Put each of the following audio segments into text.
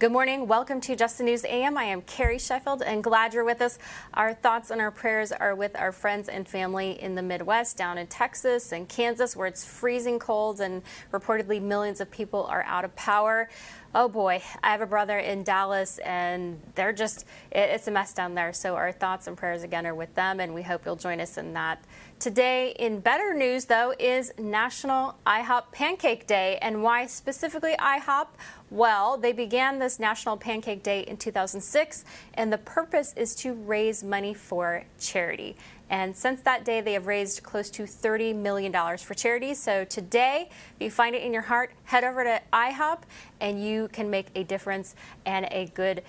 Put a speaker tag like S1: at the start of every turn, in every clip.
S1: Good morning. Welcome to Just the News AM. I am Carrie Sheffield and glad you're with us. Our thoughts and our prayers are with our friends and family in the Midwest, down in Texas and Kansas, where it's freezing cold and reportedly millions of people are out of power. Oh boy, I have a brother in Dallas and they're just, it's a mess down there. So our thoughts and prayers again are with them and we hope you'll join us in that. Today, in better news though, is National IHOP Pancake Day. And why specifically IHOP? Well, they began this National Pancake Day in 2006, and the purpose is to raise money for charity. And since that day, they have raised close to $30 million for charities. So today, if you find it in your heart, head over to IHOP and you can make a difference and a good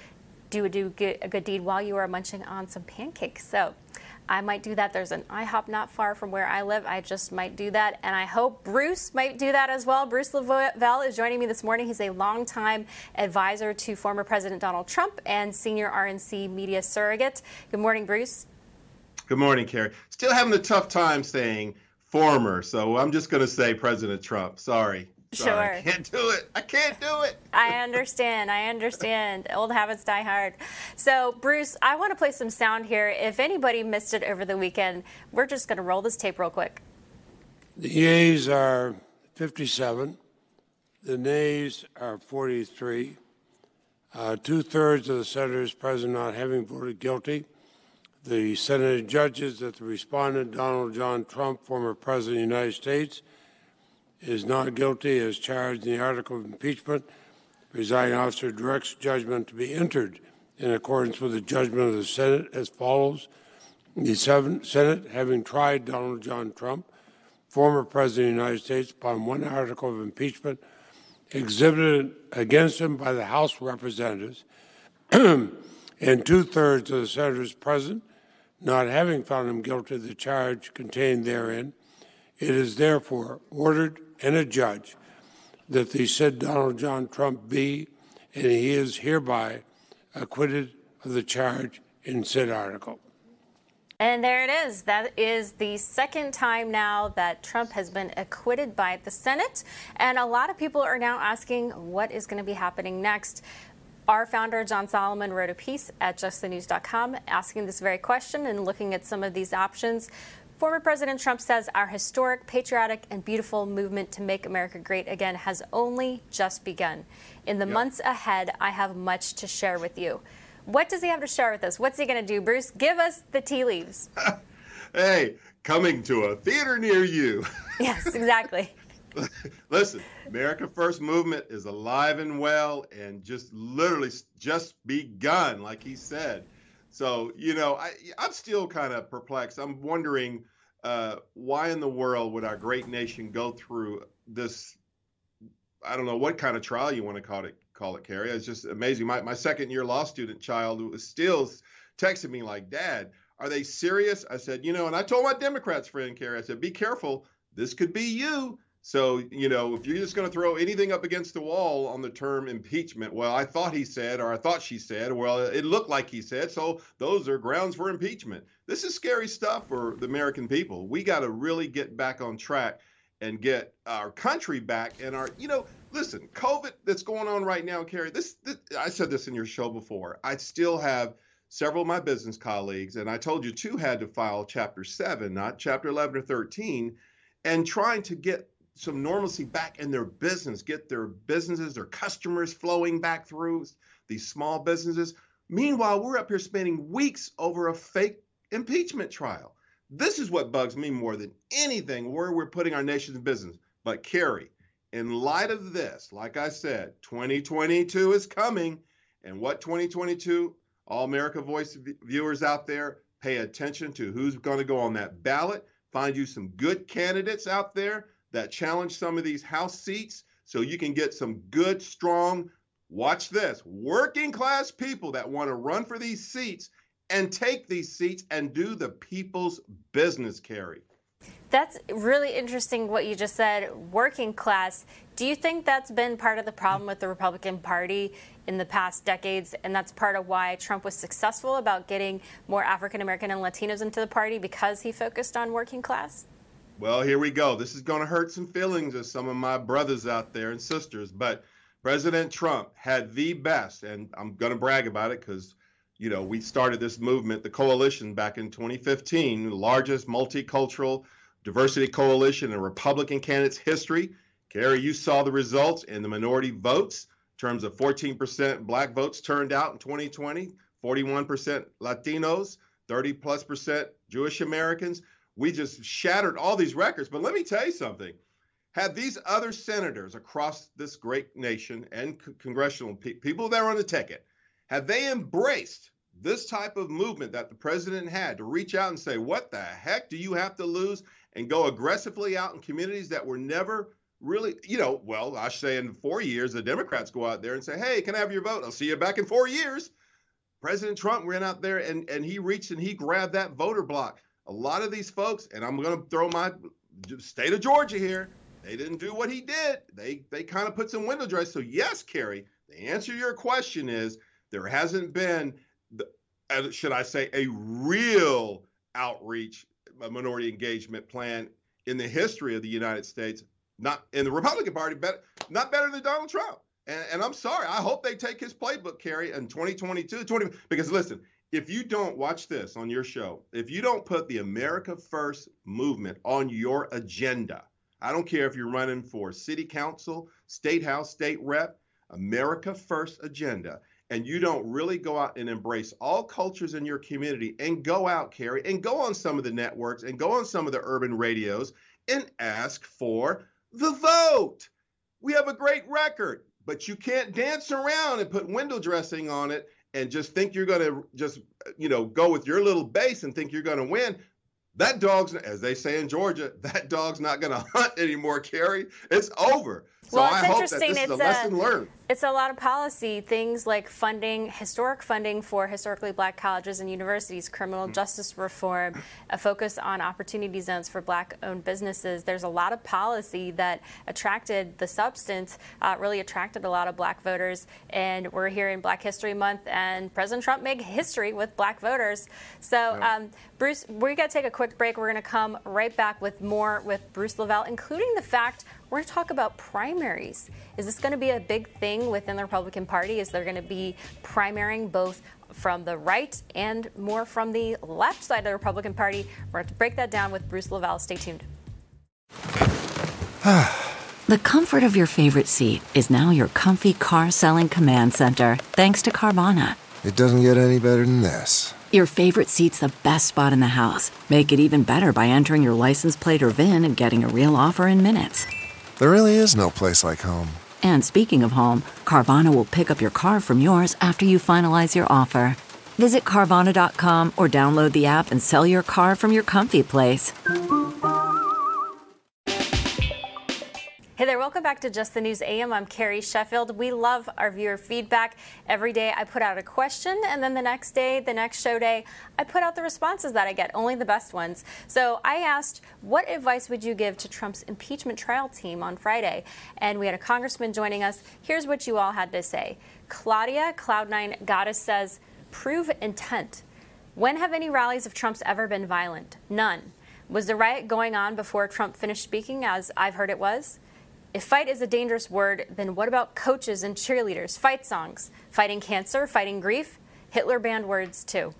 S1: do a, do a good deed while you are munching on some pancakes. So I might do that. There's an IHOP not far from where I live. I just might do that. And I hope Bruce might do that as well. Bruce LeVell is joining me this morning. He's a longtime advisor to former President Donald Trump and senior RNC media surrogate. Good morning, Bruce.
S2: Good morning, Carrie. Still having a tough time saying former, so I'm just going to say President Trump. Sorry. Sorry.
S1: Sure.
S2: I can't do it. I can't do it.
S1: I understand. I understand. Old habits die hard. So, Bruce, I want to play some sound here. If anybody missed it over the weekend, we're just going to roll this tape real quick.
S3: The yeas are 57. The nays are 43. Uh, Two thirds of the senators present not having voted guilty. The Senate judges that the respondent, Donald John Trump, former President of the United States, is not guilty as charged in the article of impeachment. The presiding officer directs judgment to be entered in accordance with the judgment of the Senate as follows. The Senate, having tried Donald John Trump, former President of the United States, upon one article of impeachment exhibited against him by the House of representatives, and two thirds of the senators present not having found him guilty of the charge contained therein, it is therefore ordered and a judge that the said Donald John Trump be, and he is hereby acquitted of the charge in said article.
S1: And there it is. That is the second time now that Trump has been acquitted by the Senate. And a lot of people are now asking what is going to be happening next. Our founder, John Solomon, wrote a piece at justthenews.com asking this very question and looking at some of these options. Former President Trump says our historic, patriotic, and beautiful movement to make America great again has only just begun. In the yep. months ahead, I have much to share with you. What does he have to share with us? What's he going to do, Bruce? Give us the tea leaves.
S2: hey, coming to a theater near you.
S1: yes, exactly.
S2: Listen, America First movement is alive and well and just literally just begun, like he said. So, you know, I, I'm still kind of perplexed. I'm wondering uh, why in the world would our great nation go through this? I don't know what kind of trial you want to call it, call it, Carrie. It's just amazing. My, my second year law student child was still texting me like, Dad, are they serious? I said, you know, and I told my Democrats friend, Carrie, I said, be careful. This could be you. So, you know, if you're just going to throw anything up against the wall on the term impeachment, well, I thought he said, or I thought she said, well, it looked like he said, so those are grounds for impeachment. This is scary stuff for the American people. We got to really get back on track and get our country back and our, you know, listen, COVID that's going on right now, Carrie, this, this I said this in your show before. I still have several of my business colleagues, and I told you two had to file Chapter 7, not Chapter 11 or 13, and trying to get some normalcy back in their business, get their businesses, their customers flowing back through these small businesses. Meanwhile, we're up here spending weeks over a fake impeachment trial. This is what bugs me more than anything where we're putting our nation's business. But Carrie, in light of this, like I said, 2022 is coming. And what 2022 all America Voice viewers out there, pay attention to who's going to go on that ballot. Find you some good candidates out there that challenge some of these House seats so you can get some good, strong, watch this, working class people that want to run for these seats and take these seats and do the people's business, Carrie.
S1: That's really interesting what you just said, working class. Do you think that's been part of the problem with the Republican Party in the past decades? And that's part of why Trump was successful about getting more African American and Latinos into the party because he focused on working class?
S2: Well, here we go. This is going to hurt some feelings of some of my brothers out there and sisters, but President Trump had the best, and I'm going to brag about it because you know, we started this movement, the coalition, back in 2015, the largest multicultural diversity coalition in Republican candidates' history. Carrie, you saw the results in the minority votes in terms of 14% black votes turned out in 2020, 41% Latinos, 30 plus percent Jewish Americans. We just shattered all these records. But let me tell you something. Had these other senators across this great nation and congressional pe- people that are on the ticket, had they embraced this type of movement that the president had to reach out and say, What the heck do you have to lose? and go aggressively out in communities that were never really, you know, well, I say in four years, the Democrats go out there and say, Hey, can I have your vote? I'll see you back in four years. President Trump ran out there and, and he reached and he grabbed that voter block. A lot of these folks, and I'm going to throw my state of Georgia here, they didn't do what he did. They they kind of put some window dress. So yes, Carrie, the answer to your question is there hasn't been, the, should I say, a real outreach, minority engagement plan in the history of the United States. Not in the Republican Party, but not better than Donald Trump. And, and I'm sorry. I hope they take his playbook, Carrie, in 2022, 20. Because listen, if you don't watch this on your show, if you don't put the America First movement on your agenda, I don't care if you're running for city council, state house, state rep, America First agenda and you don't really go out and embrace all cultures in your community and go out, Carrie, and go on some of the networks and go on some of the urban radios and ask for the vote. We have a great record, but you can't dance around and put window dressing on it and just think you're going to just, you know, go with your little base and think you're going to win. That dog's, as they say in Georgia, that dog's not going to hunt anymore, Carrie. It's over. So
S1: well,
S2: it's
S1: I interesting.
S2: it's
S1: a
S2: lesson learned.
S1: It's a lot of policy things like funding, historic funding for historically black colleges and universities, criminal mm-hmm. justice reform, a focus on opportunity zones for black-owned businesses. There's a lot of policy that attracted the substance, uh, really attracted a lot of black voters. And we're here in Black History Month, and President Trump made history with black voters. So, yeah. um, Bruce, we're to take a quick break. We're going to come right back with more with Bruce LeVell, including the fact we're going to talk about primaries. Is this going to be a big thing within the Republican Party? Is there going to be primarying both from the right and more from the left side of the Republican Party? We're going to break that down with Bruce LeVell. Stay tuned.
S4: the comfort of your favorite seat is now your comfy car selling command center, thanks to Carvana.
S5: It doesn't get any better than this.
S4: Your favorite seat's the best spot in the house. Make it even better by entering your license plate or VIN and getting a real offer in minutes.
S5: There really is no place like home.
S4: And speaking of home, Carvana will pick up your car from yours after you finalize your offer. Visit Carvana.com or download the app and sell your car from your comfy place.
S1: Hey there, welcome back to Just the News AM. I'm Carrie Sheffield. We love our viewer feedback. Every day I put out a question, and then the next day, the next show day, I put out the responses that I get, only the best ones. So I asked, what advice would you give to Trump's impeachment trial team on Friday? And we had a congressman joining us. Here's what you all had to say. Claudia, Cloud9 Goddess says, prove intent. When have any rallies of Trump's ever been violent? None. Was the riot going on before Trump finished speaking, as I've heard it was? If fight is a dangerous word, then what about coaches and cheerleaders, fight songs, fighting cancer, fighting grief? Hitler banned words too.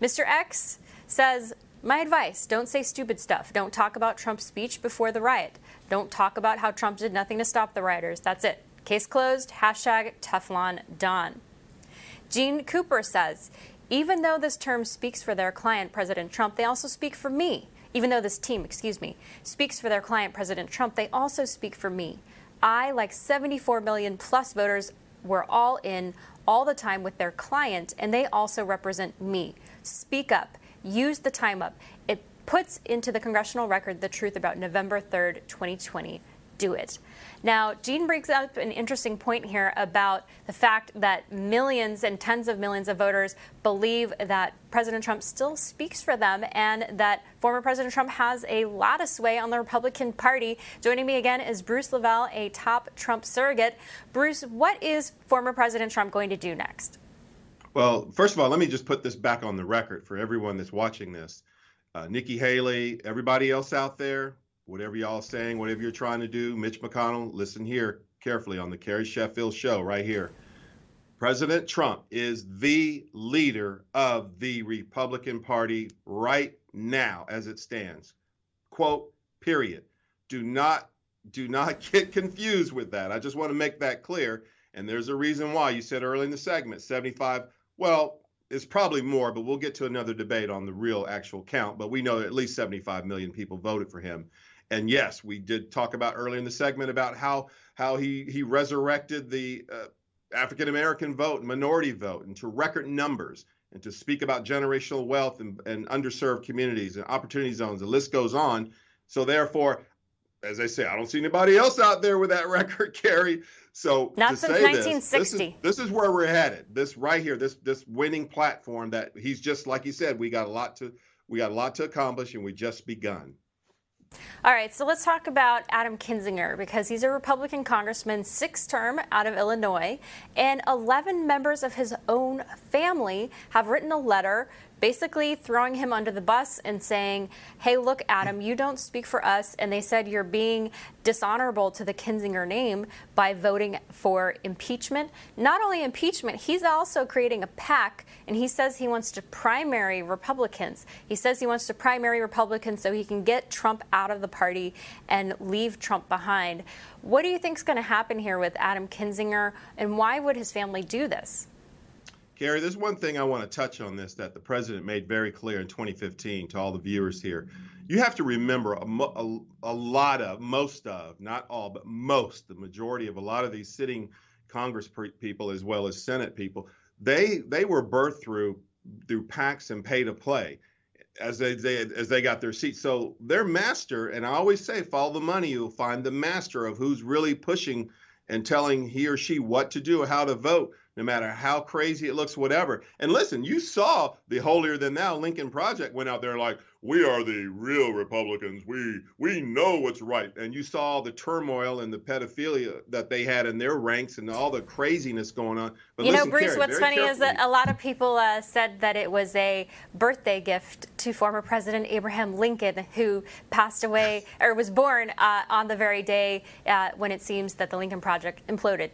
S1: Mr. X says, My advice don't say stupid stuff. Don't talk about Trump's speech before the riot. Don't talk about how Trump did nothing to stop the rioters. That's it. Case closed. Hashtag Teflon Don. Gene Cooper says, even though this term speaks for their client, President Trump, they also speak for me. Even though this team, excuse me, speaks for their client, President Trump, they also speak for me. I, like 74 million plus voters, were all in all the time with their client, and they also represent me. Speak up, use the time up. It puts into the congressional record the truth about November 3rd, 2020. Do it. Now, Gene brings up an interesting point here about the fact that millions and tens of millions of voters believe that President Trump still speaks for them and that former President Trump has a lot of sway on the Republican Party. Joining me again is Bruce LeVell, a top Trump surrogate. Bruce, what is former President Trump going to do next?
S2: Well, first of all, let me just put this back on the record for everyone that's watching this. Uh, Nikki Haley, everybody else out there, whatever y'all saying, whatever you're trying to do, Mitch McConnell, listen here carefully on the Carrie Sheffield show right here. President Trump is the leader of the Republican Party right now as it stands. Quote, period. Do not do not get confused with that. I just want to make that clear. And there's a reason why you said early in the segment 75. Well, it's probably more, but we'll get to another debate on the real actual count. But we know at least 75 million people voted for him. And yes, we did talk about earlier in the segment about how how he he resurrected the uh, African American vote, minority vote, into record numbers, and to speak about generational wealth and, and underserved communities and opportunity zones. The list goes on. So therefore, as I say, I don't see anybody else out there with that record, Carrie. So
S1: not since 1960.
S2: This, this, is, this is where we're headed. This right here, this this winning platform that he's just like he said, we got a lot to we got a lot to accomplish, and we just begun.
S1: All right, so let's talk about Adam Kinzinger because he's a Republican congressman, sixth term out of Illinois, and 11 members of his own family have written a letter basically throwing him under the bus and saying, hey, look, Adam, you don't speak for us. And they said you're being dishonorable to the Kinzinger name by voting for impeachment. Not only impeachment, he's also creating a PAC, and he says he wants to primary Republicans. He says he wants to primary Republicans so he can get Trump out of the party and leave Trump behind. What do you think is going to happen here with Adam Kinzinger, and why would his family do this?
S2: Gary, there's one thing I want to touch on this that the president made very clear in 2015 to all the viewers here. You have to remember a, a, a, lot of, most of, not all, but most, the majority of a lot of these sitting Congress people as well as Senate people, they they were birthed through through PACs and pay to play as they, they as they got their seats. So their master, and I always say, follow the money. You'll find the master of who's really pushing and telling he or she what to do, how to vote no matter how crazy it looks, whatever. And listen, you saw the holier than thou Lincoln Project went out there like, we are the real Republicans. We we know what's right. And you saw the turmoil and the pedophilia that they had in their ranks and all the craziness going on.
S1: But you listen, know, Bruce, Carrie, what's funny carefully. is that a lot of people uh, said that it was a birthday gift to former President Abraham Lincoln, who passed away or was born uh, on the very day uh, when it seems that the Lincoln Project imploded.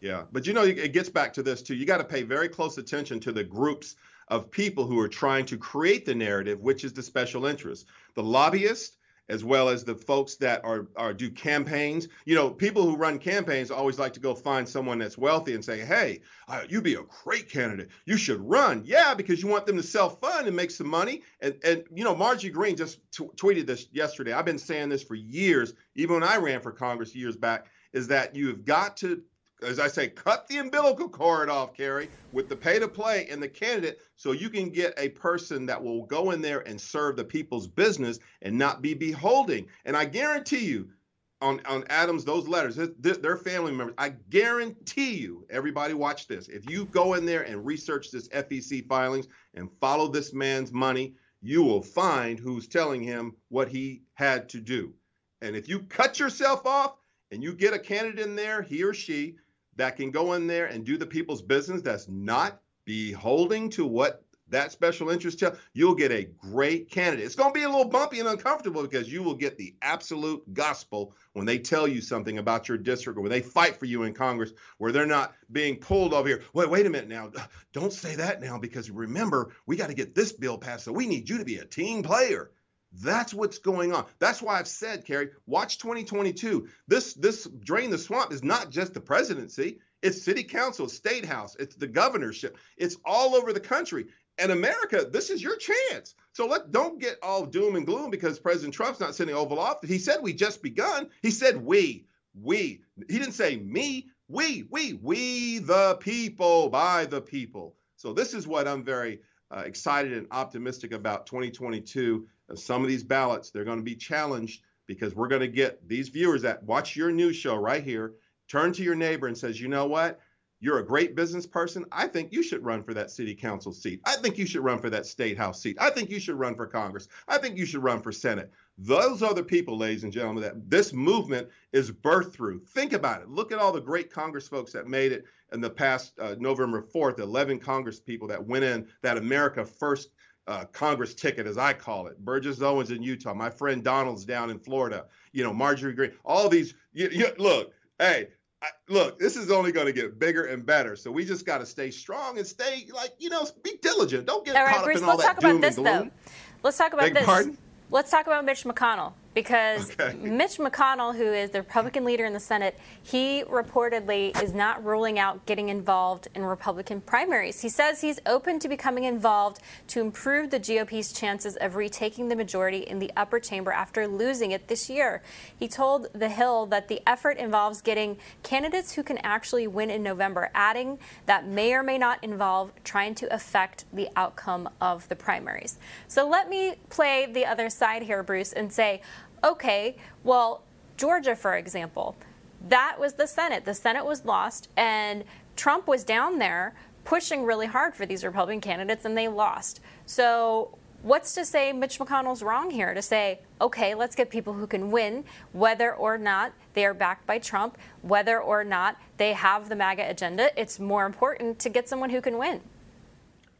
S2: Yeah, but you know, it gets back to this too. You got to pay very close attention to the groups of people who are trying to create the narrative, which is the special interest, the lobbyists, as well as the folks that are, are do campaigns. You know, people who run campaigns always like to go find someone that's wealthy and say, "Hey, uh, you'd be a great candidate. You should run." Yeah, because you want them to sell fund and make some money. And and you know, Margie Greene just t- tweeted this yesterday. I've been saying this for years, even when I ran for Congress years back, is that you have got to as I say, cut the umbilical cord off, Carrie, with the pay to play and the candidate so you can get a person that will go in there and serve the people's business and not be beholding. And I guarantee you, on, on Adams, those letters, their family members, I guarantee you, everybody watch this. If you go in there and research this FEC filings and follow this man's money, you will find who's telling him what he had to do. And if you cut yourself off and you get a candidate in there, he or she, that can go in there and do the people's business that's not beholding to what that special interest tell you'll get a great candidate. It's going to be a little bumpy and uncomfortable because you will get the absolute gospel when they tell you something about your district or when they fight for you in Congress where they're not being pulled over here. Wait, wait a minute now. Don't say that now because remember, we got to get this bill passed. So we need you to be a team player. That's what's going on. That's why I've said, Carrie, watch 2022. This this drain the swamp is not just the presidency. It's city council, state house, it's the governorship. It's all over the country. And America, this is your chance. So let don't get all doom and gloom because President Trump's not sitting Oval Office. He said we just begun. He said we, we. He didn't say me. We, we, we the people, by the people. So this is what I'm very uh, excited and optimistic about 2022. Uh, some of these ballots, they're going to be challenged because we're going to get these viewers that watch your news show right here, turn to your neighbor and says, you know what? You're a great business person. I think you should run for that city council seat. I think you should run for that state house seat. I think you should run for Congress. I think you should run for Senate. Those are the people, ladies and gentlemen, that this movement is birthed through. Think about it. Look at all the great Congress folks that made it in the past uh, November 4th, 11 Congress people that went in that America First uh, Congress ticket, as I call it. Burgess Owens in Utah, my friend Donalds down in Florida, you know, Marjorie Greene, all these. You, you, look, hey, I, look, this is only going to get bigger and better. So we just got to stay strong and stay like you know, be diligent. Don't get
S1: all right,
S2: caught
S1: Bruce,
S2: up in all
S1: let's
S2: that
S1: talk
S2: doom
S1: about this
S2: and gloom.
S1: though. Let's talk about
S2: Beg
S1: this.
S2: pardon?
S1: Let's talk about Mitch McConnell because
S2: Okay.
S1: Mitch McConnell, who is the Republican leader in the Senate, he reportedly is not ruling out getting involved in Republican primaries. He says he's open to becoming involved to improve the GOP's chances of retaking the majority in the upper chamber after losing it this year. He told The Hill that the effort involves getting candidates who can actually win in November, adding that may or may not involve trying to affect the outcome of the primaries. So let me play the other side here, Bruce, and say, okay, well, Georgia, for example, that was the Senate. The Senate was lost, and Trump was down there pushing really hard for these Republican candidates, and they lost. So, what's to say Mitch McConnell's wrong here to say, okay, let's get people who can win, whether or not they are backed by Trump, whether or not they have the MAGA agenda? It's more important to get someone who can win.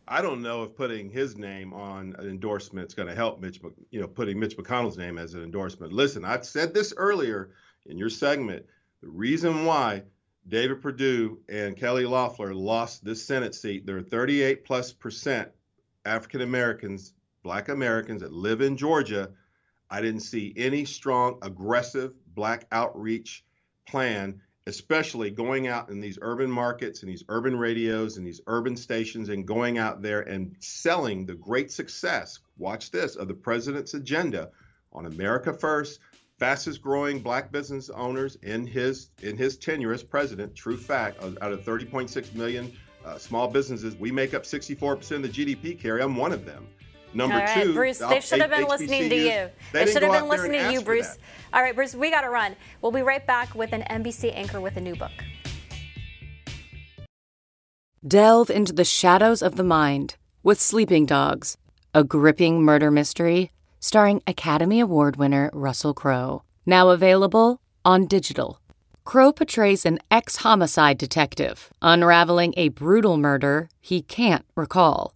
S2: I don't know if putting his name on an endorsement is going to help Mitch, you know, putting Mitch McConnell's name as an endorsement. Listen, I said this earlier in your segment. The reason why David Perdue and Kelly Loeffler lost this Senate seat, there are 38 plus percent African Americans, Black Americans that live in Georgia. I didn't see any strong, aggressive Black outreach plan especially going out in these urban markets and these urban radios and these urban stations and going out there and selling the great success, watch this, of the president's agenda on America First, fastest growing black business owners in his in his tenure as president. True fact, out of 30.6 million uh, small businesses, we make up 64% of the GDP. Carry, I'm one of them. Number
S1: All right,
S2: two,
S1: Bruce, they should have been
S2: HBCUs,
S1: listening to you.
S2: They,
S1: They, should have been listening to you, Bruce. All right, Bruce, we got to run. We'll be right back with an NBC anchor with a new book.
S6: Delve into the shadows of the mind with Sleeping Dogs, a gripping murder mystery starring Academy Award winner Russell Crowe. Now available on digital. Crowe portrays an ex homicide detective unraveling a brutal murder he can't recall.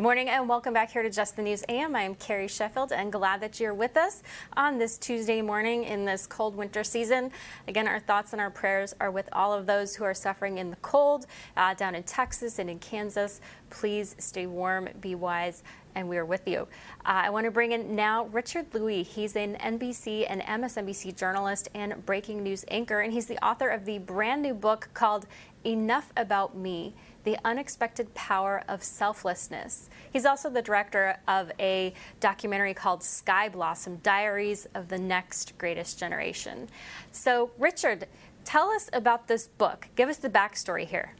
S1: Good morning and welcome back here to Just the News AM. I am Carrie Sheffield and glad that you're with us on this Tuesday morning in this cold winter season. Again, our thoughts and our prayers are with all of those who are suffering in the cold uh, down in Texas and in Kansas. Please stay warm, be wise, and we are with you. Uh, I want to bring in now Richard Lui. He's an NBC and MSNBC journalist and breaking news anchor, and he's the author of the brand new book called Enough About Me The Unexpected Power of Selflessness. He's also the director of a documentary called Sky Blossom Diaries of the Next Greatest Generation. So, Richard, tell us about this book. Give us the backstory here.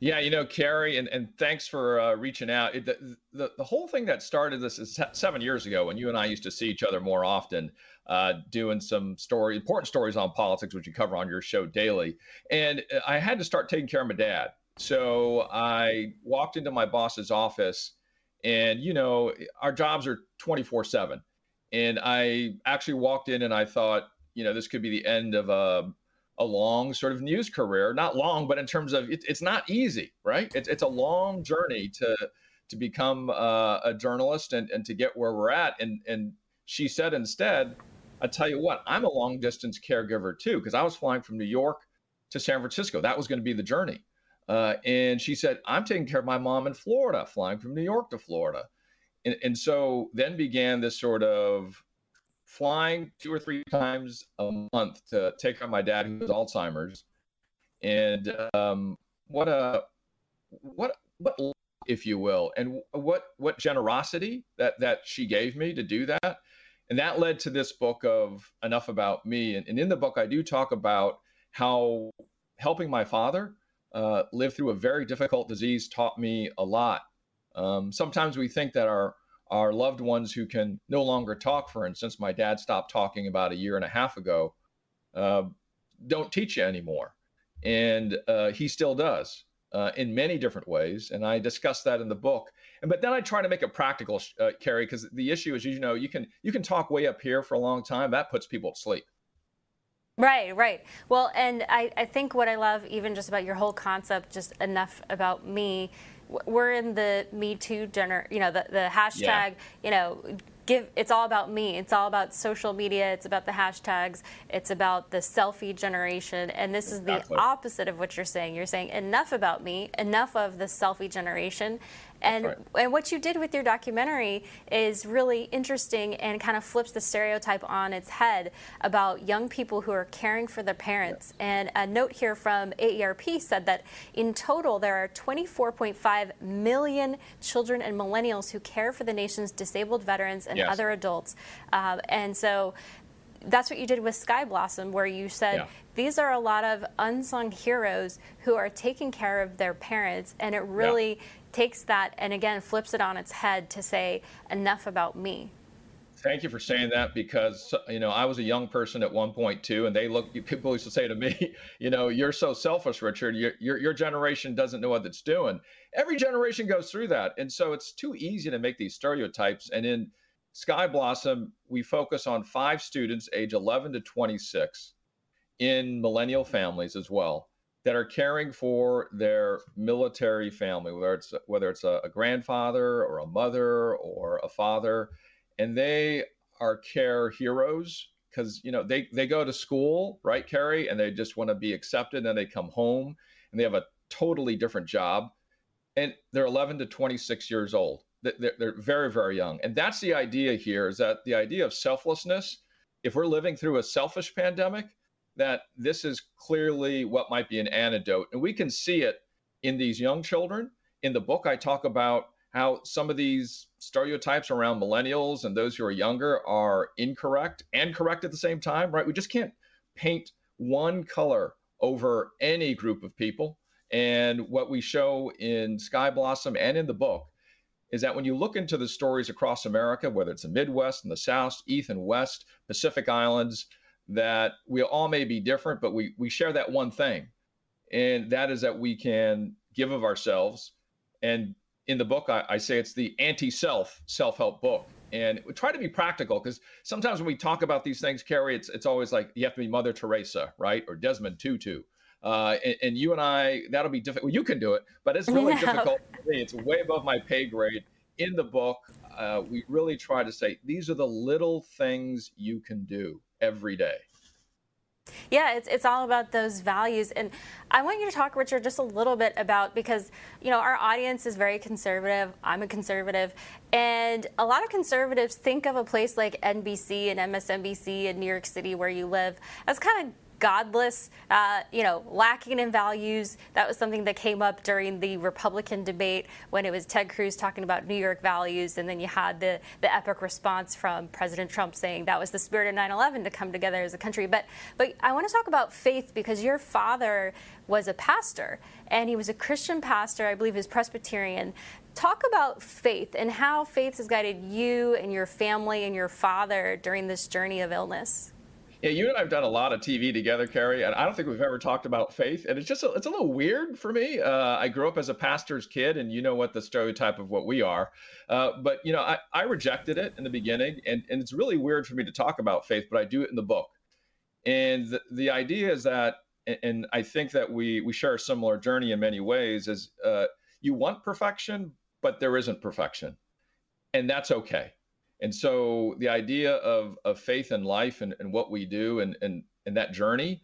S7: Yeah, you know, Carrie, and, and thanks for uh, reaching out. It, the, the the whole thing that started this is seven years ago when you and I used to see each other more often, uh, doing some story, important stories on politics, which you cover on your show daily. And uh, I had to start taking care of my dad, so I walked into my boss's office, and you know, our jobs are twenty four seven, and I actually walked in and I thought, you know, this could be the end of a a long sort of news career. Not long but in terms of it, it's not easy right? It's, it's a long journey to to become uh, a journalist and, and to get where we're at. And and she said instead i tell you what i'm a long distance caregiver too because i was flying from new york to san francisco. That was going to be the journey uh, and she said i'm taking care of my mom in florida flying from new york to florida. And, and so then began this sort of flying two or three times a month to take care of my dad who has Alzheimer's, and um, what a what what if you will, and what what generosity that that she gave me to do that, and that led to this book of enough about me. And, and in the book, I do talk about how helping my father uh, live through a very difficult disease taught me a lot. Um, sometimes we think that our our loved ones who can no longer talk, for instance, my dad stopped talking about a year and a half ago, uh, don't teach you anymore. And uh, he still does uh, in many different ways. And I discuss that in the book. And, but then I try to make it practical, uh, Carrie, because the issue is, you know, you can you can talk way up here for a long time. That puts people to sleep.
S1: Right, right. Well, and I, I think what I love, even just about your whole concept, just enough about me, we're in the Me Too gener, you know, the, the hashtag, yeah. you know, give, it's all about me. It's all about social media. It's about the hashtags. It's about the selfie generation. And this is the opposite of what you're saying. You're saying enough about me, enough of the selfie generation, and right. and what you did with your documentary is really interesting and kind of flips the stereotype on its head about young people who are caring for their parents. Yes. And a note here from AARP said that in total there are 24.5 million children and millennials who care for the nation's disabled veterans and yes. other adults. Uh, and so that's what you did with Sky Blossom, where you said yeah. these are a lot of unsung heroes who are taking care of their parents, and it really yeah takes that and again flips it on its head to say enough about me
S7: thank you for saying that because you know I was a young person at one point too, and they look. People used to say to me, you know, you're so selfish, Richard. Your your, your generation doesn't know what it's doing. Every generation goes through that, and so it's too easy to make these stereotypes. And in Sky Blossom, we focus on five students, age 11 to 26, in millennial families as well, that are caring for their military family, whether it's whether it's a, a grandfather or a mother or a father, and they are care heroes because you know they they go to school, right, Carrie, and they just want to be accepted, and then they come home and they have a totally different job, and they're 11 to 26 years old. They're, they're very very young, and that's the idea here. Is that the idea of selflessness? If we're living through a selfish pandemic, that this is clearly what might be an antidote. And we can see it in these young children. In the book, I talk about how some of these stereotypes around millennials and those who are younger are incorrect and correct at the same time, right? We just can't paint one color over any group of people. And what we show in Sky Blossom and in the book is that when you look into the stories across America, whether it's the Midwest and the South, East and West, Pacific Islands, that we all may be different, but we, we share that one thing. And that is that we can give of ourselves. And in the book, I, I say it's the anti self self help book. And we try to be practical because sometimes when we talk about these things, Carrie, it's, it's always like you have to be Mother Teresa, right? Or Desmond Tutu. Uh, and, and, you and I, that'll be difficult. Well, you can do it, but it's really no. difficult for me. It's way above my pay grade. In the book, uh, we really try to say these are the little things you can do every day.
S1: Yeah, it's, it's all about those values. And I want you to talk, Richard, just a little bit about because, you know, our audience is very conservative. I'm a conservative. And a lot of conservatives think of a place like NBC and MSNBC in New York City where you live as kind of godless, uh, you know, lacking in values. That was something that came up during the Republican debate when it was Ted Cruz talking about New York values, and then you had the the epic response from President Trump saying that was the spirit of 9/11 to come together as a country. But but I want to talk about faith because your father was a pastor and he was a Christian pastor. I believe he Presbyterian. Talk about faith and how faith has guided you and your family and your father during this journey of illness.
S7: Yeah, you and I have done a lot of TV together, Carrie, and I don't think we've ever talked about faith. And it's just a, it's a little weird for me. Uh, I grew up as a pastor's kid, and you know what the stereotype of what we are. Uh, but you know, I, I rejected it in the beginning, and, and it's really weird for me to talk about faith, but I do it in the book. And the, the idea is that, and I think that we we share a similar journey in many ways. Is uh, you want perfection, but there isn't perfection, and that's okay and so the idea of, of faith and life and, and what we do and, and, and that journey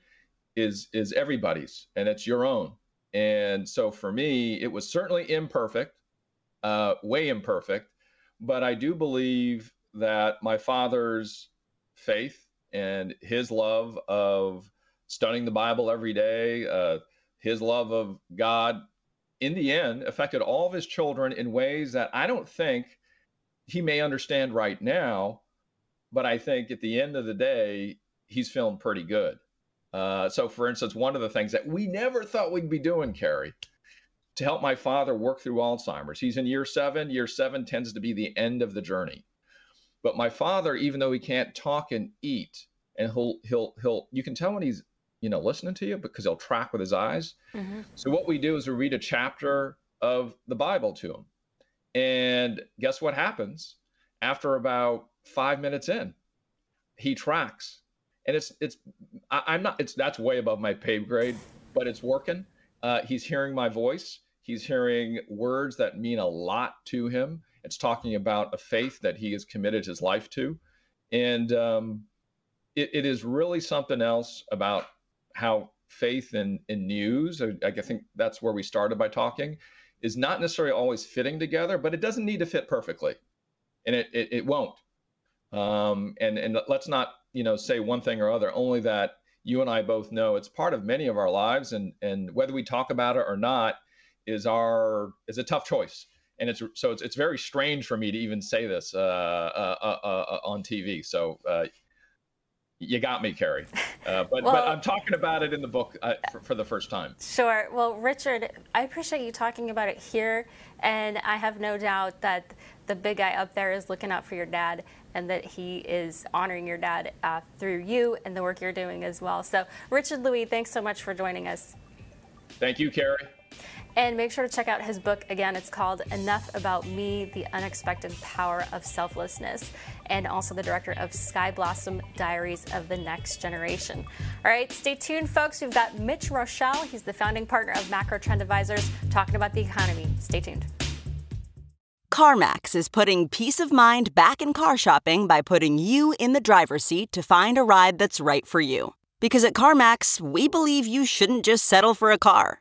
S7: is, is everybody's and it's your own. And so for me, it was certainly imperfect, uh, way imperfect, but I do believe that my father's faith and his love of studying the Bible every day, uh, his love of God, in the end, affected all of his children in ways that I don't think he may understand right now. But I think at the end of the day, he's feeling pretty good. Uh, so, for instance, one of the things that we never thought we'd be doing, Carrie, to help my father work through Alzheimer's. He's in year seven. Year seven tends to be the end of the journey. But my father, even though he can't talk and eat, and he'll he'll he'll you can tell when he's you know listening to you because he'll track with his eyes. Mm-hmm. So what we do is we read a chapter of the Bible to him, and guess what happens after about five minutes in, he tracks, and it's it's I, am not it's that's way above my pay grade, but it's working. Uh, he's hearing my voice. He's hearing words that mean a lot to him. It's talking about a faith that he has committed his life to. And um, it, it is really something else about how faith in, in news, I, I think that's where we started by talking, is not necessarily always fitting together, but it doesn't need to fit perfectly. And it, it, it won't. Um, and, and let's not, you know, say one thing or other, only that you and I both know it's part of many of our lives. And, and whether we talk about it or not, is our is a tough choice, and it's so it's it's very strange for me to even say this uh, uh, uh, uh on TV. So uh, you got me, Carrie. Uh, but, well, but I'm talking about it in the book uh, for, for, the first time.
S1: Sure. Well, Richard, I appreciate you talking about it here. And I have no doubt that the big guy up there is looking out for your dad and that he is honoring your dad uh, through you and the work you're doing as well. So, Richard Lui, thanks so much for joining us.
S7: Thank you, Carrie.
S1: And make sure to check out his book again. It's called Enough About Me The Unexpected Power of Selflessness, and also the director of Sky Blossom Diaries of the Next Generation. All right, stay tuned, folks. We've got Mitch Roschelle. He's the founding partner of Macro Trend Advisors, talking about the economy. Stay tuned.
S8: CarMax is putting peace of mind back in car shopping by putting you in the driver's seat to find a ride that's right for you. Because at CarMax, we believe you shouldn't just settle for a car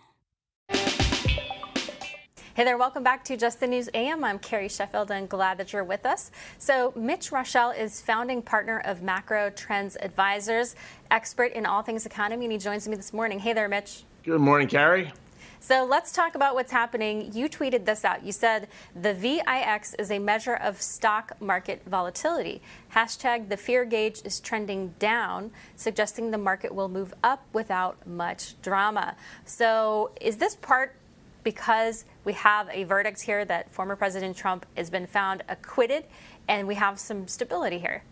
S1: Hey there, welcome back to Just the News AM. I'm Carrie Sheffield and glad that you're with us. So, Mitch Roschelle is founding partner of Macro Trends Advisors, expert in all things economy, and he joins me this morning. Hey there, Mitch.
S9: Good morning, Carrie.
S1: So let's talk about what's happening. You tweeted this out. You said the VIX is a measure of stock market volatility. Hashtag the fear gauge is trending down, suggesting the market will move up without much drama. So is this part because we have a verdict here that former President Trump has been found acquitted, and we have some stability here.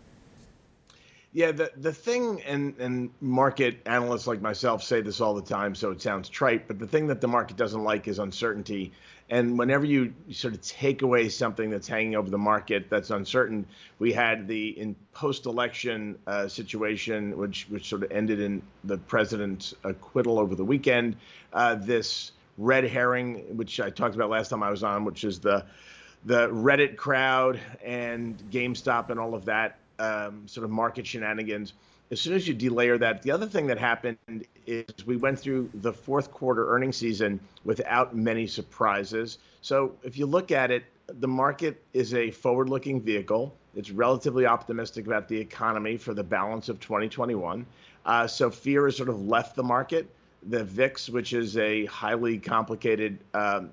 S9: Yeah, the the thing, and and market analysts like myself say this all the time, so it sounds trite, but the thing that the market doesn't like is uncertainty. And whenever you sort of take away something that's hanging over the market that's uncertain, we had the in post-election uh, situation, which which sort of ended in the president's acquittal over the weekend. Uh, this red herring, which I talked about last time I was on, which is the the Reddit crowd and GameStop and all of that um, sort of market shenanigans. As soon as you delayer that, the other thing that happened is we went through the fourth quarter earnings season without many surprises. So if you look at it, the market is a forward looking vehicle. It's relatively optimistic about the economy for the balance of 2021. Uh, so fear has sort of left the market the VIX, which is a highly complicated um,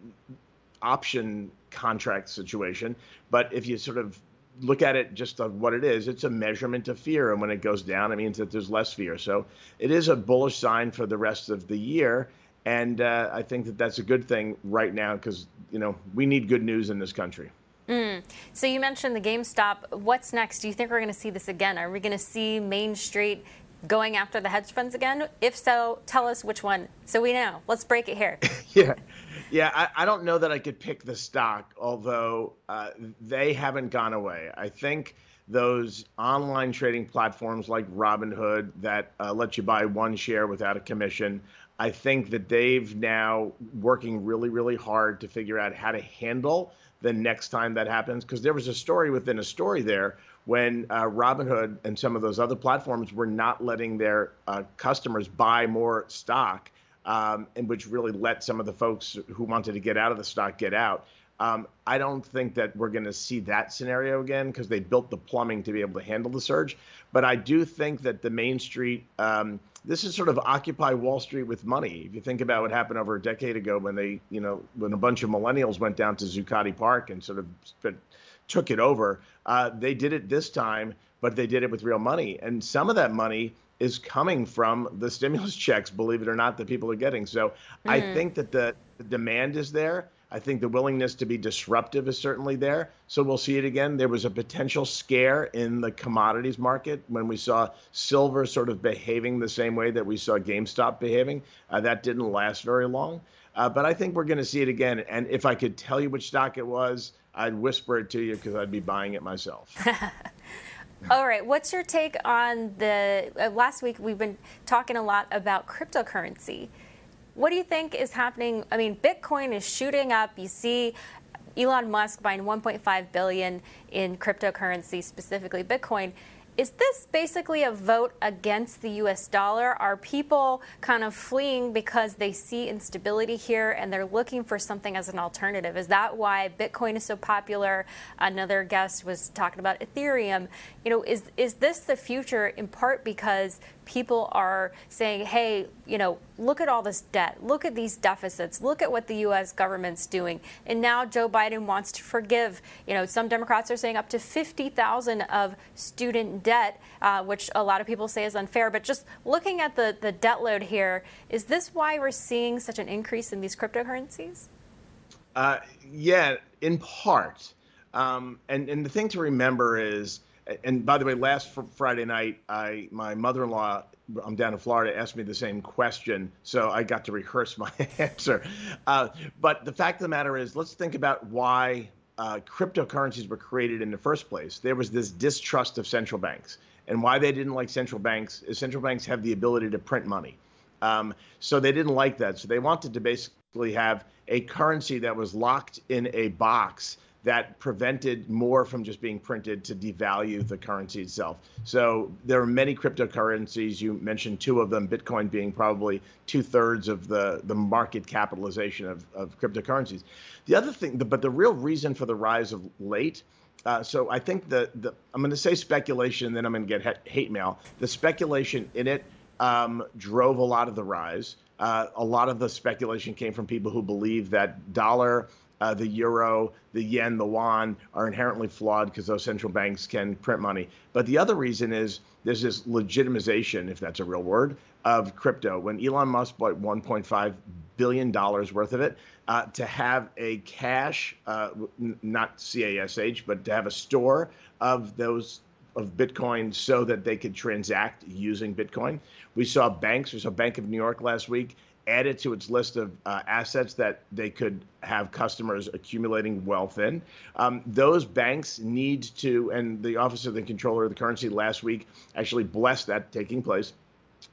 S9: option contract situation. But if you sort of look at it just of what it is, it's a measurement of fear. And when it goes down, it means that there's less fear. So it is a bullish sign for the rest of the year. And uh, I think that that's a good thing right now because, you know, we need good news in this country.
S1: Mm. So you mentioned the GameStop. What's next? Do you think we're going to see this again? Are we going to see Main Street going after the hedge funds again? If so, tell us which one so we know. Let's break it here.
S9: yeah. Yeah, I, I, don't know that I could pick the stock, although uh, they haven't gone away. I think those online trading platforms like Robinhood that uh, let you buy one share without a commission, I think that they've now working really, really hard to figure out how to handle the next time that happens because there was a story within a story there when uh, Robinhood and some of those other platforms were not letting their uh, customers buy more stock, um, and which really let some of the folks who wanted to get out of the stock get out. Um, I don't think that we're going to see that scenario again because they built the plumbing to be able to handle the surge. But I do think that the Main Street, um, this is sort of Occupy Wall Street with money. If you think about what happened over a decade ago when they, you know, when a bunch of millennials went down to Zuccotti Park and sort of took it over, uh, they did it this time, but they did it with real money. And some of that money is coming from the stimulus checks, believe it or not, that people are getting. So mm-hmm. I think that the, the demand is there. I think the willingness to be disruptive is certainly there. So we'll see it again. There was a potential scare in the commodities market when we saw silver sort of behaving the same way that we saw GameStop behaving. Uh, that didn't last very long. Uh, but I think we're going to see it again. And if I could tell you which stock it was, I'd whisper it to you because I'd be buying it myself.
S1: All right. What's your take on the uh, last week? We've been talking a lot about cryptocurrency. What do you think is happening? I mean, Bitcoin is shooting up. You see Elon Musk buying 1.5 billion in cryptocurrency, specifically Bitcoin. Is this basically a vote against the US dollar? Are people kind of fleeing because they see instability here and they're looking for something as an alternative? Is that why Bitcoin is so popular? Another guest was talking about Ethereum. You know, is is this the future in part because people are saying, hey, you know, look at all this debt, look at these deficits, look at what the U.S. government's doing. And now Joe Biden wants to forgive, you know, some Democrats are saying up to 50,000 of student debt, uh, which a lot of people say is unfair. But just looking at the, the debt load here, is this why we're seeing such an increase in these cryptocurrencies?
S9: Uh, yeah, in part. Um, and, and the thing to remember is and by the way, last Friday night, I my mother-in-law, I'm down in Florida, asked me the same question, so I got to rehearse my answer. Uh, but the fact of the matter is, let's think about why uh, cryptocurrencies were created in the first place. There was this distrust of central banks, and why they didn't like central banks is central banks have the ability to print money. Um, so they didn't like that. So they wanted to basically have a currency that was locked in a box that prevented more from just being printed to devalue the currency itself. So there are many cryptocurrencies. You mentioned two of them, Bitcoin being probably two thirds of the, the market capitalization of, of cryptocurrencies. The other thing, but the real reason for the rise of late. Uh, so I think the, the I'm going to say speculation, and then I'm going to get hate mail. The speculation in it um, drove a lot of the rise. Uh, a lot of the speculation came from people who believe that dollar uh, the euro, the yen, the yuan are inherently flawed because those central banks can print money. But the other reason is there's this legitimization, if that's a real word, of crypto. When Elon Musk bought 1.5 billion dollars worth of it, uh, to have a cash, uh, not CASH, but to have a store of those of Bitcoin so that they could transact using Bitcoin. We saw banks. We saw Bank of New York last week added to its list of uh, assets that they could have customers accumulating wealth in. Um, those banks need to, and the Office of the Comptroller of the Currency last week actually blessed that taking place.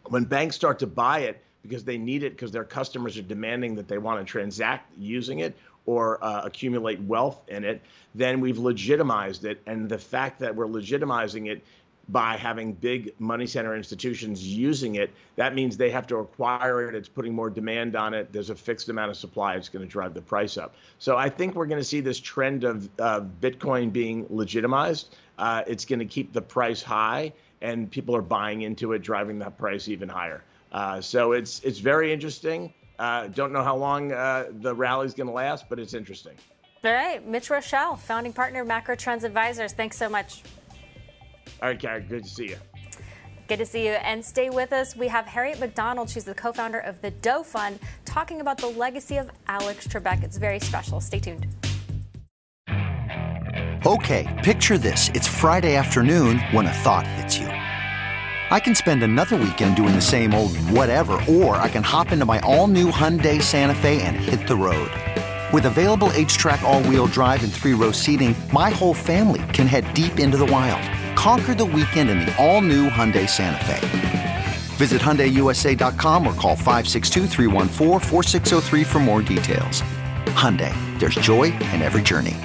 S9: When banks start to buy it because they need it because their customers are demanding that they want to transact using it or uh, accumulate wealth in it, then we've legitimized it. And the fact that we're legitimizing it by having big money center institutions using it, that means they have to acquire it. It's putting more demand on it. There's a fixed amount of supply. It's going to drive the price up. So I think we're going to see this trend of Bitcoin being legitimized. Uh, it's going to keep the price high, and people are buying into it, driving that price even higher. Uh, so it's it's very interesting. Uh, don't know how long uh, the rally is going to last, but it's interesting.
S1: All right, Mitch Roschelle, founding partner Macro Trends Advisors. Thanks so much.
S9: All right, Karen, good to see you.
S1: Good to see you. And stay with us. We have Harriet McDonald. She's the co founder of the Doe Fund, talking about the legacy of Alex Trebek. It's very special. Stay tuned.
S10: Okay, picture this. It's Friday afternoon when a thought hits you. I can spend another weekend doing the same old whatever, or I can hop into my all new Hyundai Santa Fe and hit the road. With available HTRAC, all wheel drive, and three row seating, my whole family can head deep into the wild Conquer the weekend in the all-new Hyundai Santa Fe. Visit HyundaiUSA.com or call 562 for more details. Hyundai, there's joy in every journey.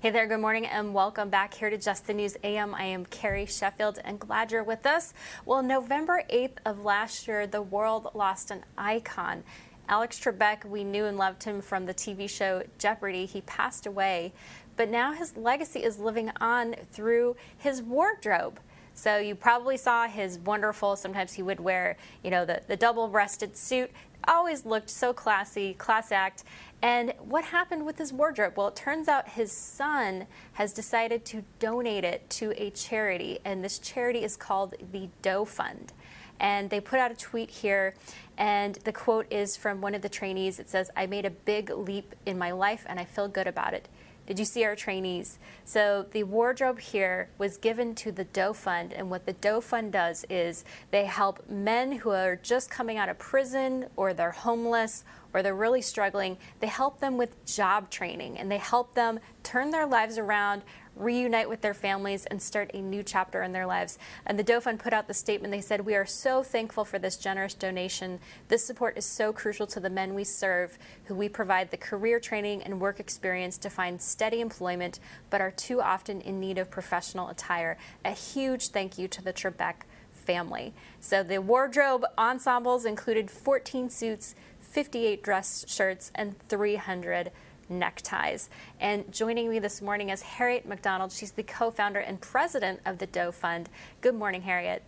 S1: Hey there, good morning, and welcome back here to Just the News AM. I am Carrie Sheffield, and glad you're with us. Well, November 8th of last year, the world lost an icon. Alex Trebek, we knew and loved him from the TV show Jeopardy. He passed away, but now his legacy is living on through his wardrobe. So you probably saw his wonderful, sometimes he would wear, you know, the, the double breasted suit. Always looked so classy, class act. And what happened with his wardrobe? Well, it turns out his son has decided to donate it to a charity, and this charity is called the Doe Fund. And they put out a tweet here, and the quote is from one of the trainees. It says, I made a big leap in my life, and I feel good about it. Did you see our trainees? So the wardrobe here was given to the Doe Fund, and what the Doe Fund does is they help men who are just coming out of prison or they're homeless or they're really struggling, they help them with job training and they help them turn their lives around, reunite with their families, and start a new chapter in their lives. And the Doe Fund put out the statement. They said, We are so thankful for this generous donation. This support is so crucial to the men we serve, who we provide the career training and work experience to find steady employment, but are too often in need of professional attire. A huge thank you to the Trebek family. So the wardrobe ensembles included 14 suits, 58 dress shirts, and 300 neckties. And joining me this morning is Harriet McDonald. She's the co founder and president of the Doe Fund. Good morning, Harriet.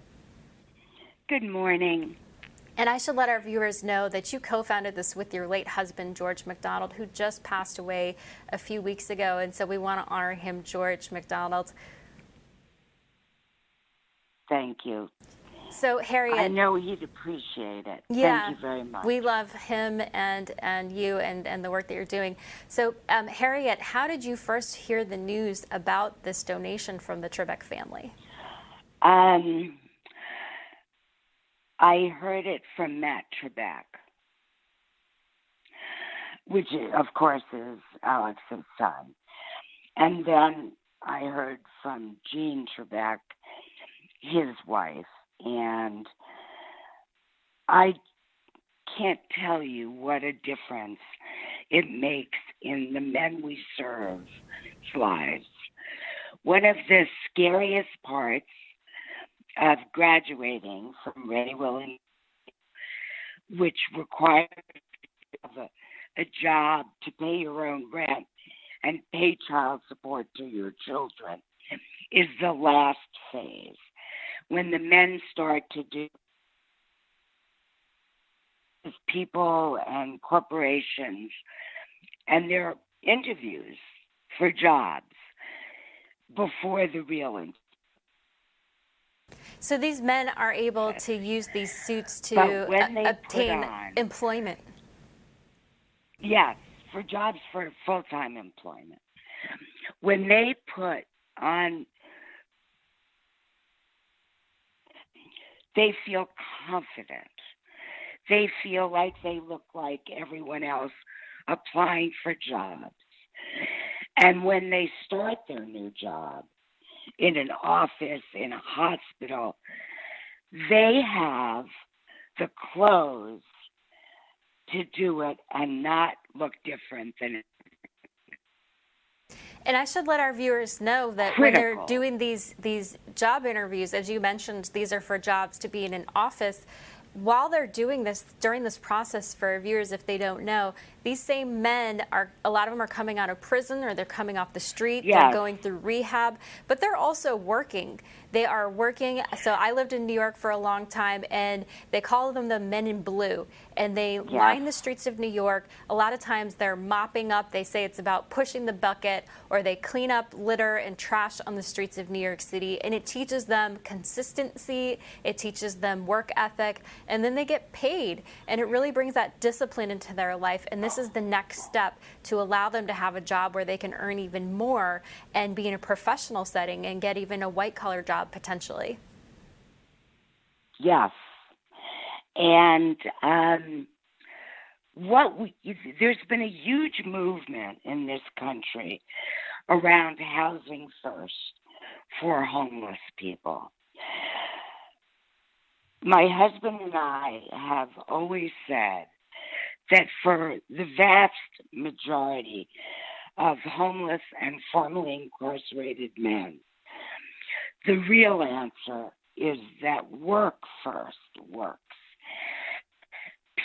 S11: Good morning.
S1: And I should let our viewers know that you co founded this with your late husband, George McDonald, who just passed away a few weeks ago. And so we want to honor him, George McDonald.
S11: Thank you.
S1: So Harriet, I
S11: know he'd appreciate it.
S1: Yeah,
S11: Thank you very much.
S1: We love him and and you and and the work that you're doing. So um, Harriet, how did you first hear the news about this donation from the Trebek family?
S11: Um, I heard it from Matt Trebek, which of course is Alex's son, and then I heard from Jean Trebek, his wife and I can't tell you what a difference it makes in the men we serve's lives. One of the scariest parts of graduating from Ray Williams, which requires a, a job to pay your own rent and pay child support to your children, is the last phase when the men start to do people and corporations and their interviews for jobs before the real interview.
S1: So these men are able to use these suits to obtain on, employment.
S11: Yes, for jobs for full time employment. When they put on they feel confident. They feel like they look like everyone else applying for jobs. And when they start their new job in an office, in a hospital, they have the clothes to do it and not look different than
S1: and I should let our viewers know that Critical. when they're doing these these job interviews, as you mentioned, these are for jobs to be in an office. While they're doing this during this process for viewers, if they don't know, these same men are a lot of them are coming out of prison or they're coming off the street. Yes. They're going through rehab, but they're also working. They are working. So I lived in New York for a long time, and they call them the Men in Blue. And they yes. line the streets of New York. A lot of times they're mopping up. They say it's about pushing the bucket, or they clean up litter and trash on the streets of New York City. And it teaches them consistency. It teaches them work ethic, and then they get paid. And it really brings that discipline into their life. And this this is the next step to allow them to have a job where they can earn even more and be in a professional setting and get even a white collar job potentially.
S11: Yes. And um, what we, there's been a huge movement in this country around housing first for homeless people. My husband and I have always said that for the vast majority of homeless and formerly incarcerated men, the real answer is that work first works.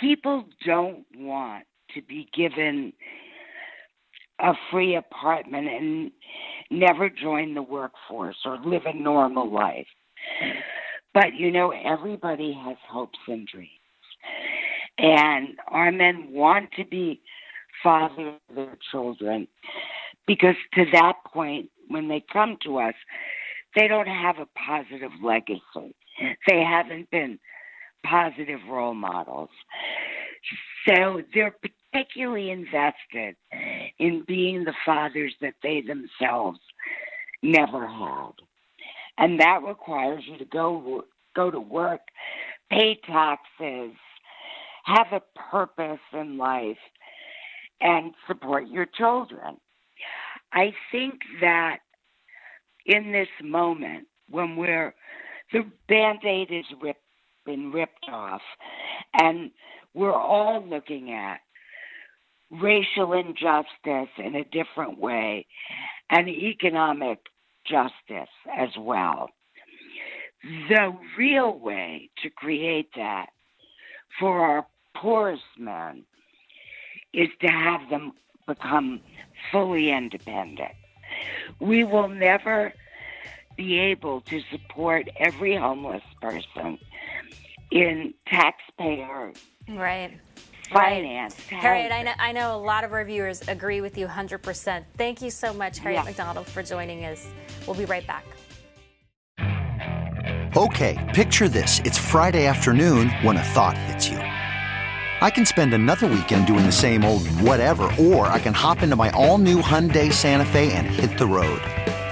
S11: People don't want to be given a free apartment and never join the workforce or live a normal life. But you know, everybody has hopes and dreams. And our men want to be fathers of their children because to that point, when they come to us, they don't have a positive legacy. They haven't been positive role models. So they're particularly invested in being the fathers that they themselves never had. And that requires you to go go to work, pay taxes, have a purpose in life, and support your children. I think that in this moment, when we're the band aid is ripped, been ripped off, and we're all looking at racial injustice in a different way and economic justice as well. The real way to create that for our poorest men is to have them become fully independent. We will never be able to support every homeless person in taxpayer
S1: right
S11: finance.
S1: Right. Harriet, I know, I know a lot of our viewers agree with you 100%. Thank you so much, Harriet yeah. McDonald, for joining us. We'll be right back.
S10: Okay, picture this. It's Friday afternoon when a thought hits you. I can spend another weekend doing the same old whatever, or I can hop into my all new Hyundai Santa Fe and hit the road.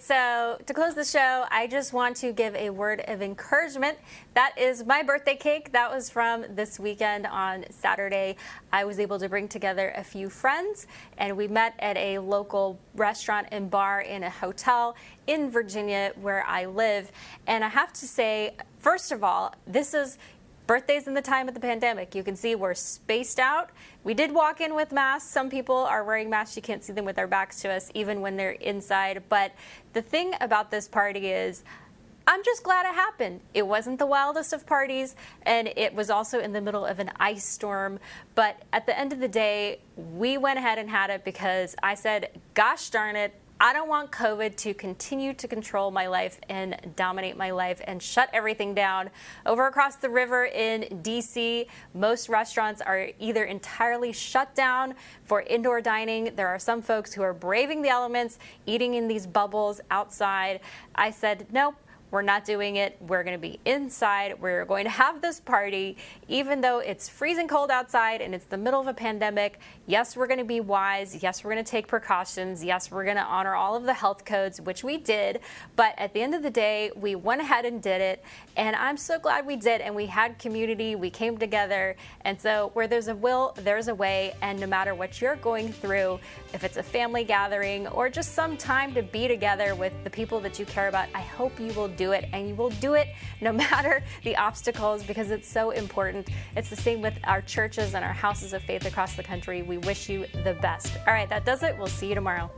S1: So, to close the show, I just want to give a word of encouragement. That is my birthday cake. That was from this weekend on Saturday. I was able to bring together a few friends, and we met at a local restaurant and bar in a hotel in Virginia where I live. And I have to say, first of all, this is birthdays in the time of the pandemic. You can see we're spaced out. We did walk in with masks. Some people are wearing masks. You can't see them with their backs to us, even when they're inside. But the thing about this party is, I'm just glad it happened. It wasn't the wildest of parties, and it was also in the middle of an ice storm. But at the end of the day, we went ahead and had it because I said, gosh darn it, I don't want COVID to continue to control my life and dominate my life and shut everything down. Over across the river in DC, most restaurants are either entirely shut down for indoor dining. There are some folks who are braving the elements, eating in these bubbles outside. I said, nope, we're not doing it. We're going to be inside. We're going to have this party, even though it's freezing cold outside and it's the middle of a pandemic. Yes, we're going to be wise. Yes, we're going to take precautions. Yes, we're going to honor all of the health codes, which we did. But at the end of the day, we went ahead and did it. And I'm so glad we did. And we had community. We came together. And so, where there's a will, there's a way. And no matter what you're going through, if it's a family gathering or just some time to be together with the people that you care about, I hope you will do do it, and you will do it no matter the obstacles because it's so important. It's the same with our churches and our houses of faith across the country. We wish you the best. All right, that does it. We'll see you tomorrow.